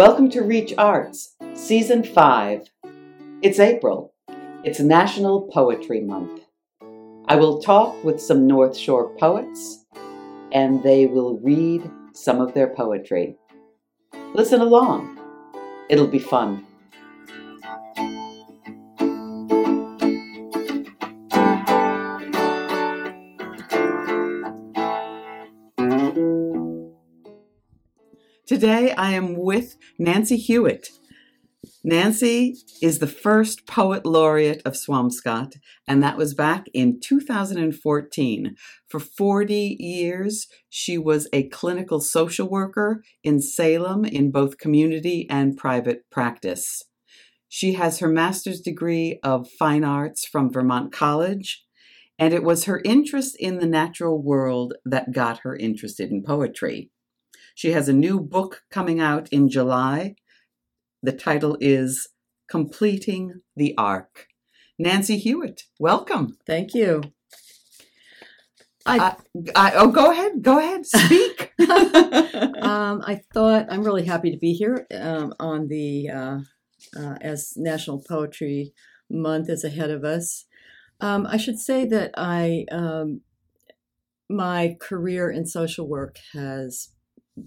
Welcome to Reach Arts, Season 5. It's April. It's National Poetry Month. I will talk with some North Shore poets, and they will read some of their poetry. Listen along, it'll be fun. Today I am with Nancy Hewitt. Nancy is the first poet laureate of Swampscott, and that was back in 2014. For 40 years, she was a clinical social worker in Salem in both community and private practice. She has her master's degree of fine arts from Vermont College, and it was her interest in the natural world that got her interested in poetry. She has a new book coming out in July. The title is Completing the Arc. Nancy Hewitt, welcome. Thank you. I, I, I oh, go ahead, go ahead, speak. um, I thought I'm really happy to be here um, on the uh, uh, as National Poetry Month is ahead of us. Um, I should say that I um, my career in social work has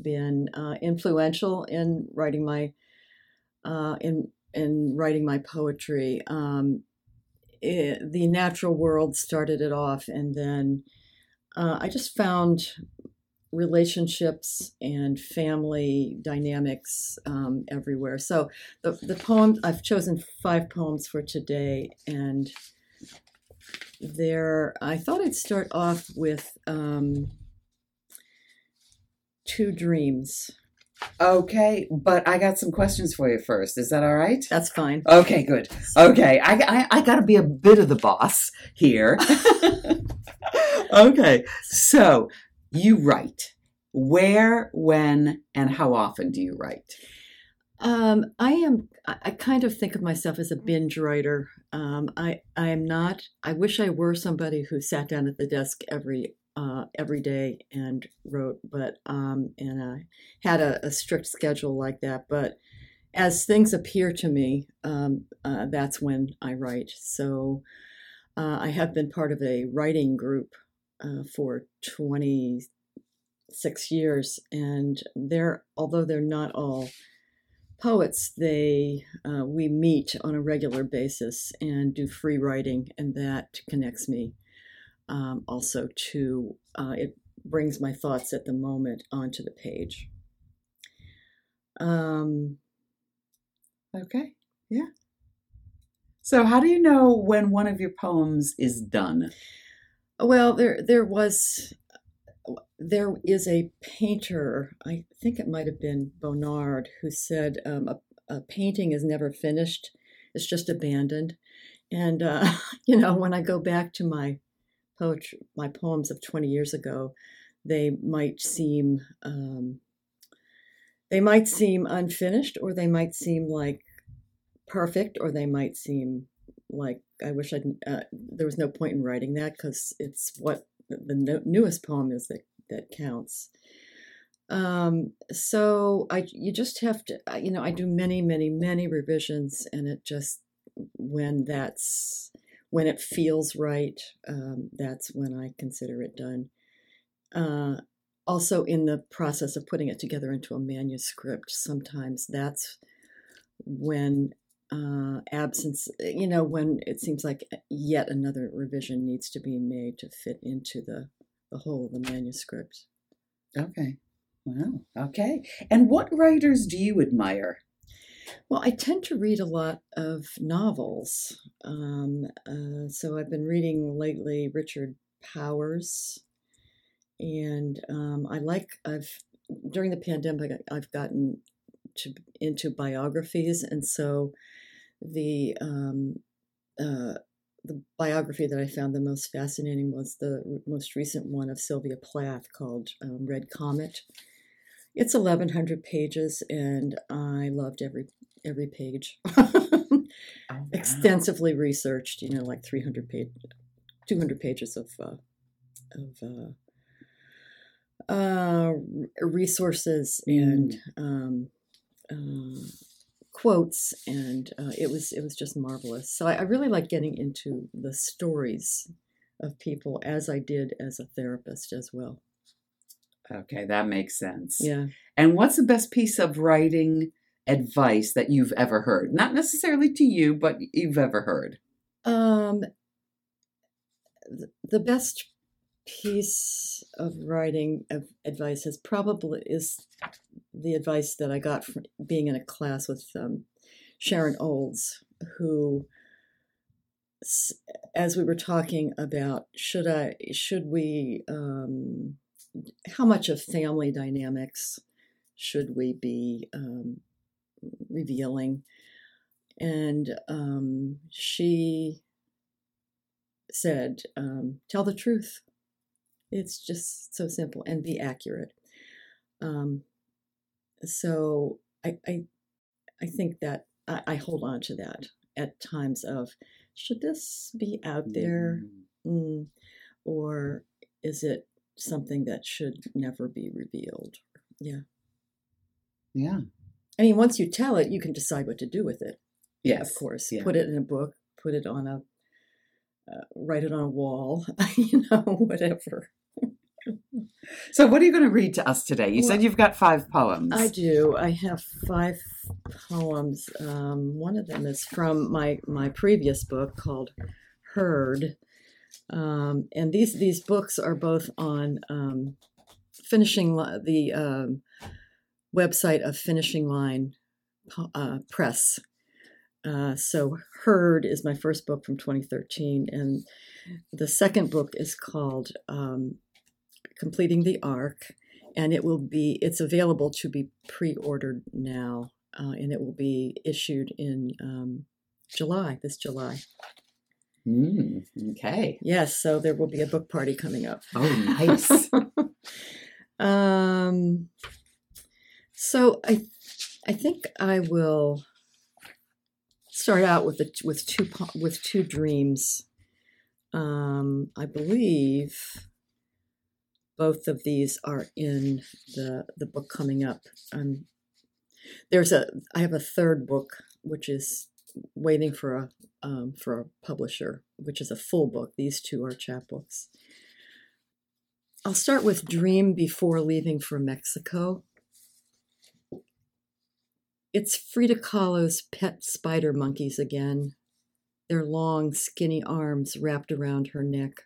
been uh, influential in writing my uh, in in writing my poetry. Um, it, the natural world started it off, and then uh, I just found relationships and family dynamics um, everywhere. So the the poem I've chosen five poems for today, and there I thought I'd start off with. Um, two dreams. Okay, but I got some questions for you first. Is that all right? That's fine. Okay, good. Okay, I, I, I got to be a bit of the boss here. okay, so you write. Where, when, and how often do you write? Um, I am. I kind of think of myself as a binge writer. Um, I I am not. I wish I were somebody who sat down at the desk every uh, every day and wrote, but um, and I had a, a, strict schedule like that. But as things appear to me, um, uh, that's when I write. So uh, I have been part of a writing group uh, for 26 years, and they're although they're not all poets, they uh, we meet on a regular basis and do free writing, and that connects me um, also to uh, it brings my thoughts at the moment onto the page. Um, okay, yeah. So, how do you know when one of your poems is done? Well, there there was there is a painter. I think it might have been Bonnard who said um, a, a painting is never finished; it's just abandoned. And uh, you know, when I go back to my poetry, my poems of 20 years ago, they might seem um, they might seem unfinished, or they might seem like perfect, or they might seem like I wish I'd. Uh, there was no point in writing that because it's what the no, newest poem is that that counts. Um, so I, you just have to, you know, I do many, many, many revisions, and it just when that's when it feels right, um, that's when I consider it done. Uh, also, in the process of putting it together into a manuscript, sometimes that's when uh, absence, you know, when it seems like yet another revision needs to be made to fit into the, the whole of the manuscript. Okay. Wow. Okay. And what writers do you admire? Well, I tend to read a lot of novels. Um, uh, so I've been reading lately Richard Powers, and um, I like I've during the pandemic I've gotten to, into biographies, and so the um, uh, the biography that I found the most fascinating was the most recent one of Sylvia Plath called um, Red Comet. It's 1,100 pages, and I loved every every page. oh, wow. Extensively researched, you know, like 300 page, 200 pages of uh, of uh, uh, resources and mm. um, uh, quotes, and uh, it was it was just marvelous. So I, I really like getting into the stories of people as I did as a therapist as well. Okay, that makes sense. Yeah. And what's the best piece of writing advice that you've ever heard? Not necessarily to you, but you've ever heard. Um, the best piece of writing of advice is probably is the advice that I got from being in a class with um, Sharon Olds, who, as we were talking about, should I, should we, um, how much of family dynamics should we be um, revealing? And um, she said, um, tell the truth. It's just so simple and be accurate. Um, so I, I, I think that I, I hold on to that at times of should this be out there Mm. mm, or is it something that should never be revealed? Yeah. Yeah. I mean, once you tell it, you can decide what to do with it. Yes. Of course, Yeah. put it in a book, put it on a, uh, write it on a wall, you know, whatever. So, what are you going to read to us today? You said you've got five poems. I do. I have five poems. Um, one of them is from my my previous book called Herd, um, and these these books are both on um, finishing the um, website of Finishing Line uh, Press. Uh, so Herd is my first book from 2013, and the second book is called um, Completing the Arc and it will be it's available to be pre-ordered now uh, and it will be issued in um, july this july Mm, okay. yes so there will be a book party coming up Oh, nice. um so i i think i will start out with the with two with two dreams. Um i believe both of these are in the the book coming up. Um there's a i have a third book which is waiting for a um, for a publisher which is a full book. These two are chapbooks. I'll start with dream before leaving for mexico it's frida kahlo's pet spider monkeys again their long skinny arms wrapped around her neck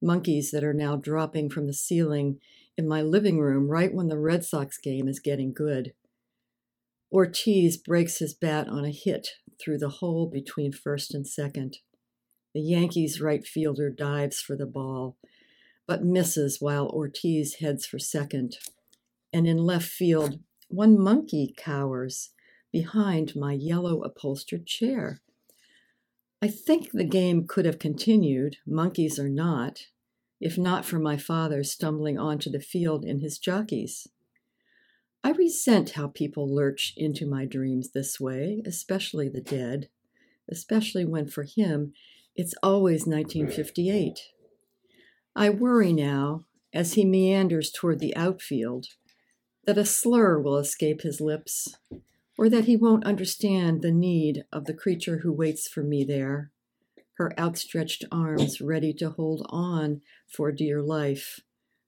monkeys that are now dropping from the ceiling in my living room right when the red sox game is getting good Ortiz breaks his bat on a hit through the hole between first and second. The Yankees' right fielder dives for the ball, but misses while Ortiz heads for second. And in left field, one monkey cowers behind my yellow upholstered chair. I think the game could have continued, monkeys or not, if not for my father stumbling onto the field in his jockeys. I resent how people lurch into my dreams this way, especially the dead, especially when for him it's always 1958. I worry now, as he meanders toward the outfield, that a slur will escape his lips, or that he won't understand the need of the creature who waits for me there, her outstretched arms ready to hold on for dear life,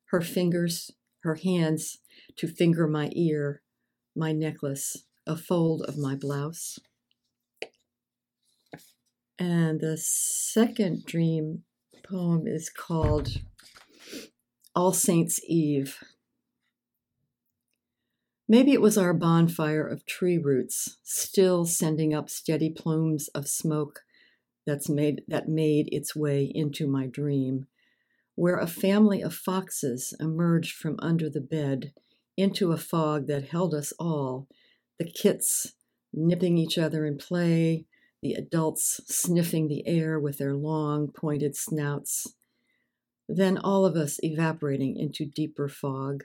her fingers, her hands to finger my ear, my necklace, a fold of my blouse. And the second dream poem is called All Saints' Eve. Maybe it was our bonfire of tree roots, still sending up steady plumes of smoke that's made, that made its way into my dream, where a family of foxes emerged from under the bed into a fog that held us all, the kits nipping each other in play, the adults sniffing the air with their long, pointed snouts, then all of us evaporating into deeper fog.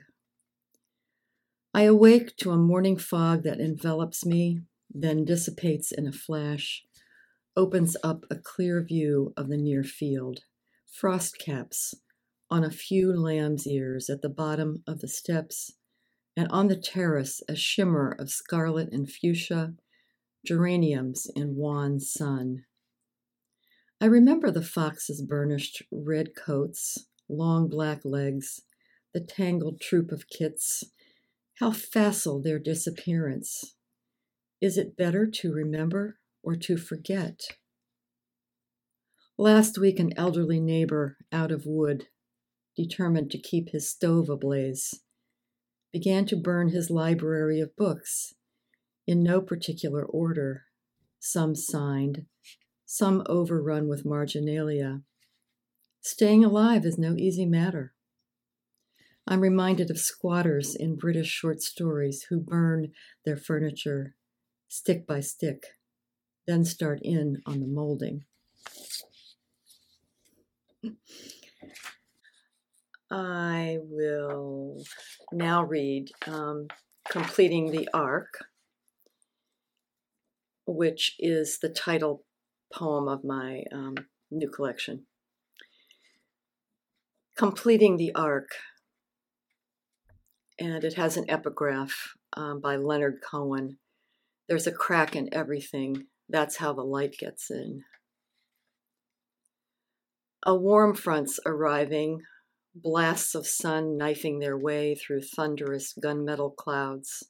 I awake to a morning fog that envelops me, then dissipates in a flash, opens up a clear view of the near field, frost caps on a few lamb's ears at the bottom of the steps, and on the terrace a shimmer of scarlet and fuchsia, geraniums in wan sun. I remember the fox's burnished red coats, long black legs, the tangled troop of kits. How facile their disappearance. Is it better to remember or to forget? Last week, an elderly neighbor, out of wood, determined to keep his stove ablaze, began to burn his library of books in no particular order, some signed, some overrun with marginalia. Staying alive is no easy matter. I'm reminded of squatters in British short stories who burn their furniture stick by stick, then start in on the molding. I will now read um, Completing the Arc, which is the title poem of my um, new collection. Completing the Arc, and it has an epigraph um, by Leonard Cohen. There's a crack in everything. That's how the light gets in. A warm front's arriving, blasts of sun knifing their way through thunderous gunmetal clouds.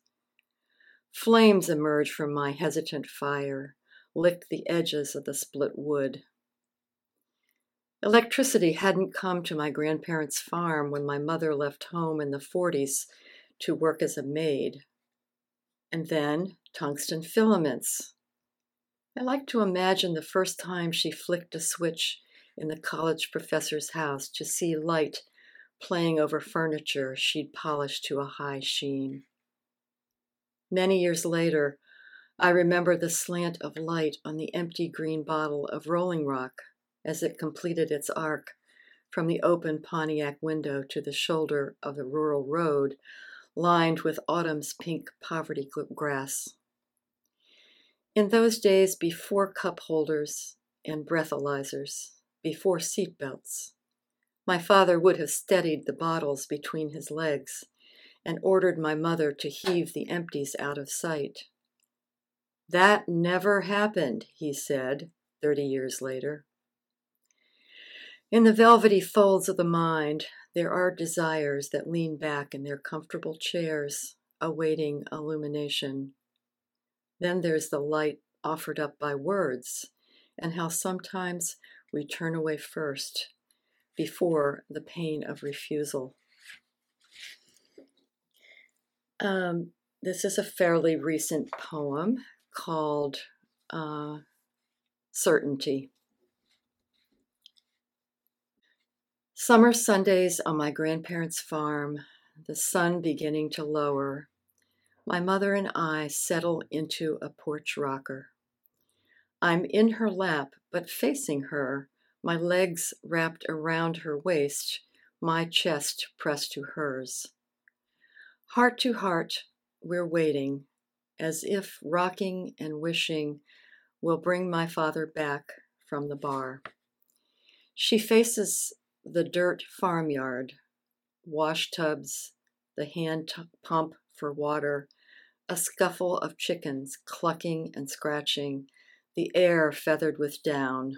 Flames emerge from my hesitant fire, lick the edges of the split wood. Electricity hadn't come to my grandparents' farm when my mother left home in the 40s to work as a maid. And then tungsten filaments. I like to imagine the first time she flicked a switch in the college professor's house to see light playing over furniture she'd polished to a high sheen. Many years later, I remember the slant of light on the empty green bottle of Rolling Rock as it completed its arc from the open Pontiac window to the shoulder of the rural road lined with autumn's pink poverty grass. In those days before cup holders and breathalyzers, before seat belts, my father would have steadied the bottles between his legs and ordered my mother to heave the empties out of sight. That never happened, he said, thirty years later. In the velvety folds of the mind, there are desires that lean back in their comfortable chairs, awaiting illumination. Then there's the light offered up by words, and how sometimes we turn away first before the pain of refusal. Um, this is a fairly recent poem called uh, Certainty. Summer Sundays on my grandparents' farm, the sun beginning to lower, my mother and I settle into a porch rocker. I'm in her lap, but facing her, my legs wrapped around her waist, my chest pressed to hers. Heart to heart, we're waiting, as if rocking and wishing will bring my father back from the bar. She faces the dirt farmyard, wash tubs, the hand t- pump for water, a scuffle of chickens clucking and scratching, the air feathered with down.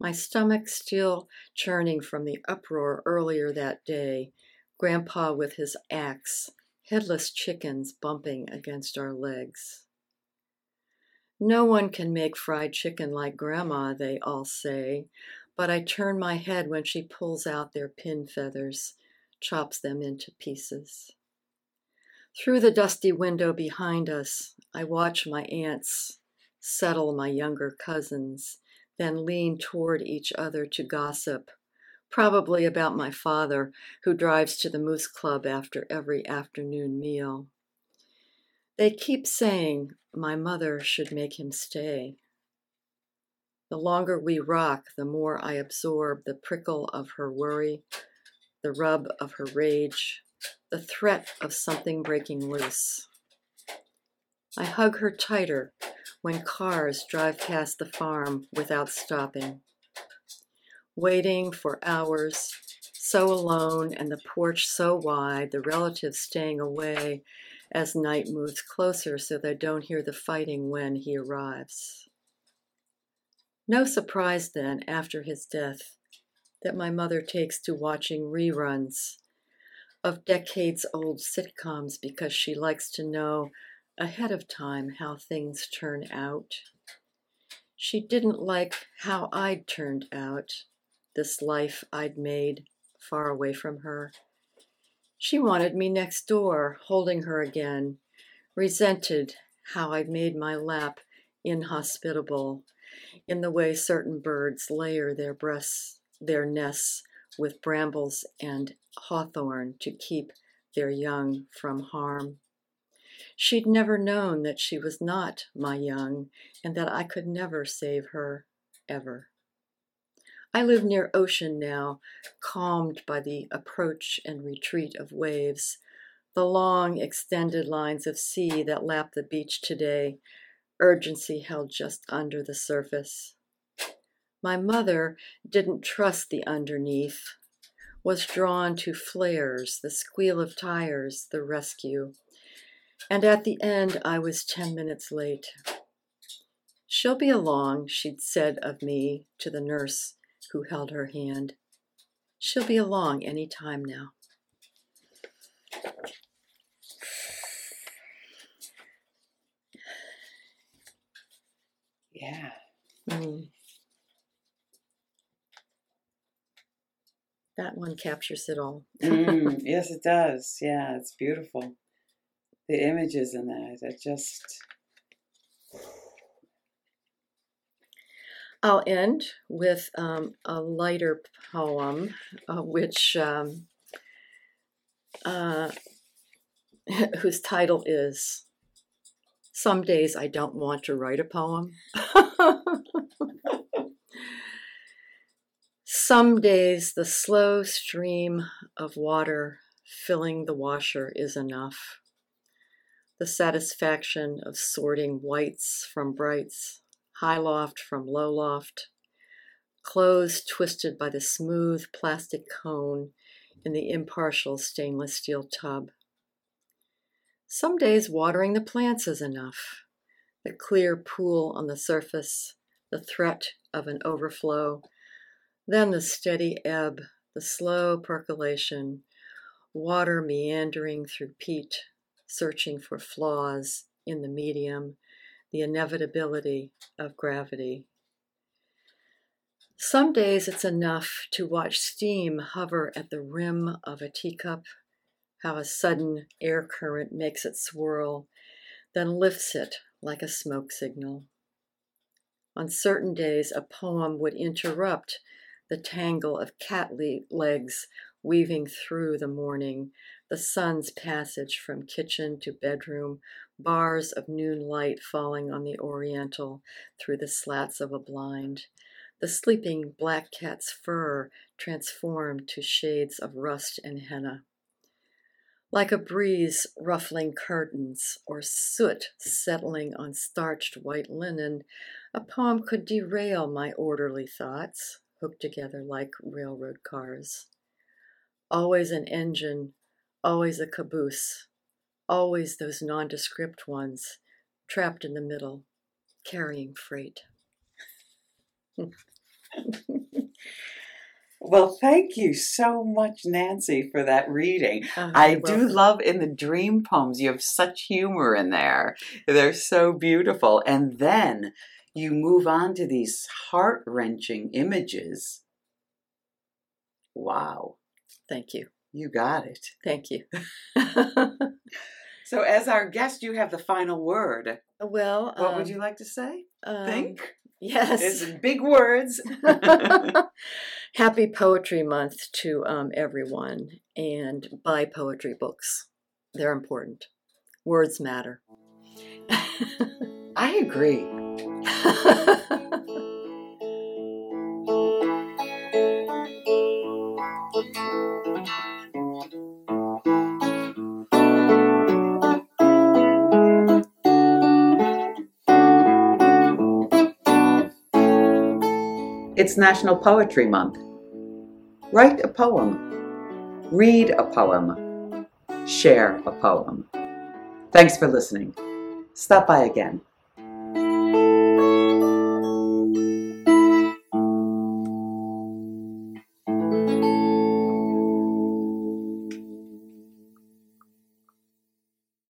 My stomach still churning from the uproar earlier that day, Grandpa with his axe, headless chickens bumping against our legs. No one can make fried chicken like Grandma, they all say, but I turn my head when she pulls out their pin feathers, chops them into pieces. Through the dusty window behind us, I watch my aunts settle my younger cousins, then lean toward each other to gossip, probably about my father, who drives to the Moose Club after every afternoon meal. They keep saying my mother should make him stay. The longer we rock, the more I absorb the prickle of her worry, the rub of her rage, the threat of something breaking loose. I hug her tighter when cars drive past the farm without stopping. Waiting for hours, so alone and the porch so wide, the relatives staying away as night moves closer so they don't hear the fighting when he arrives. No surprise then, after his death, that my mother takes to watching reruns of decades old sitcoms because she likes to know ahead of time how things turn out. She didn't like how I'd turned out, this life I'd made far away from her. She wanted me next door, holding her again, resented how I'd made my lap inhospitable in the way certain birds layer their breasts, their nests with brambles and hawthorn to keep their young from harm. She'd never known that she was not my young and that I could never save her, ever. I live near ocean now, calmed by the approach and retreat of waves, the long extended lines of sea that lap the beach today, urgency held just under the surface. My mother didn't trust the underneath, was drawn to flares, the squeal of tires, the rescue. And at the end, I was 10 minutes late. She'll be along, she'd said of me to the nurse who held her hand. She'll be along any time now. Yeah. Mm. That one captures it all. Mm, yes, it does. Yeah, it's beautiful. The images in that, it just. I'll end with um, a lighter poem, uh, which um, uh, whose title is "Some Days I Don't Want to Write a Poem." Some days the slow stream of water filling the washer is enough. The satisfaction of sorting whites from brights high loft from low loft, clothes twisted by the smooth plastic cone in the impartial stainless steel tub. Some days watering the plants is enough. The clear pool on the surface, the threat of an overflow, then the steady ebb, the slow percolation, water meandering through peat, searching for flaws in the medium, the inevitability of gravity. Some days it's enough to watch steam hover at the rim of a teacup, how a sudden air current makes it swirl, then lifts it like a smoke signal. On certain days, a poem would interrupt the tangle of cat legs weaving through the morning, the sun's passage from kitchen to bedroom, bars of noon light falling on the oriental through the slats of a blind, the sleeping black cat's fur transformed to shades of rust and henna. Like a breeze ruffling curtains or soot settling on starched white linen, a poem could derail my orderly thoughts, hooked together like railroad cars. Always an engine, always a caboose, always those nondescript ones, trapped in the middle, carrying freight. well, thank you so much, Nancy, for that reading. Oh, I you're do love in the dream poems, you have such humor in there. They're so beautiful. And then you move on to these heart wrenching images. Wow, Thank you. you got it. Thank you. So, as our guest, you have the final word. well, What would um, you like to say? um, Think? Yes. It's big words. Happy Poetry Month to um, everyone and buy poetry books. They're important. Words matter. I agree. It's National Poetry Month. Write a poem read a poem, share a poem. Thanks for listening. Stop by again.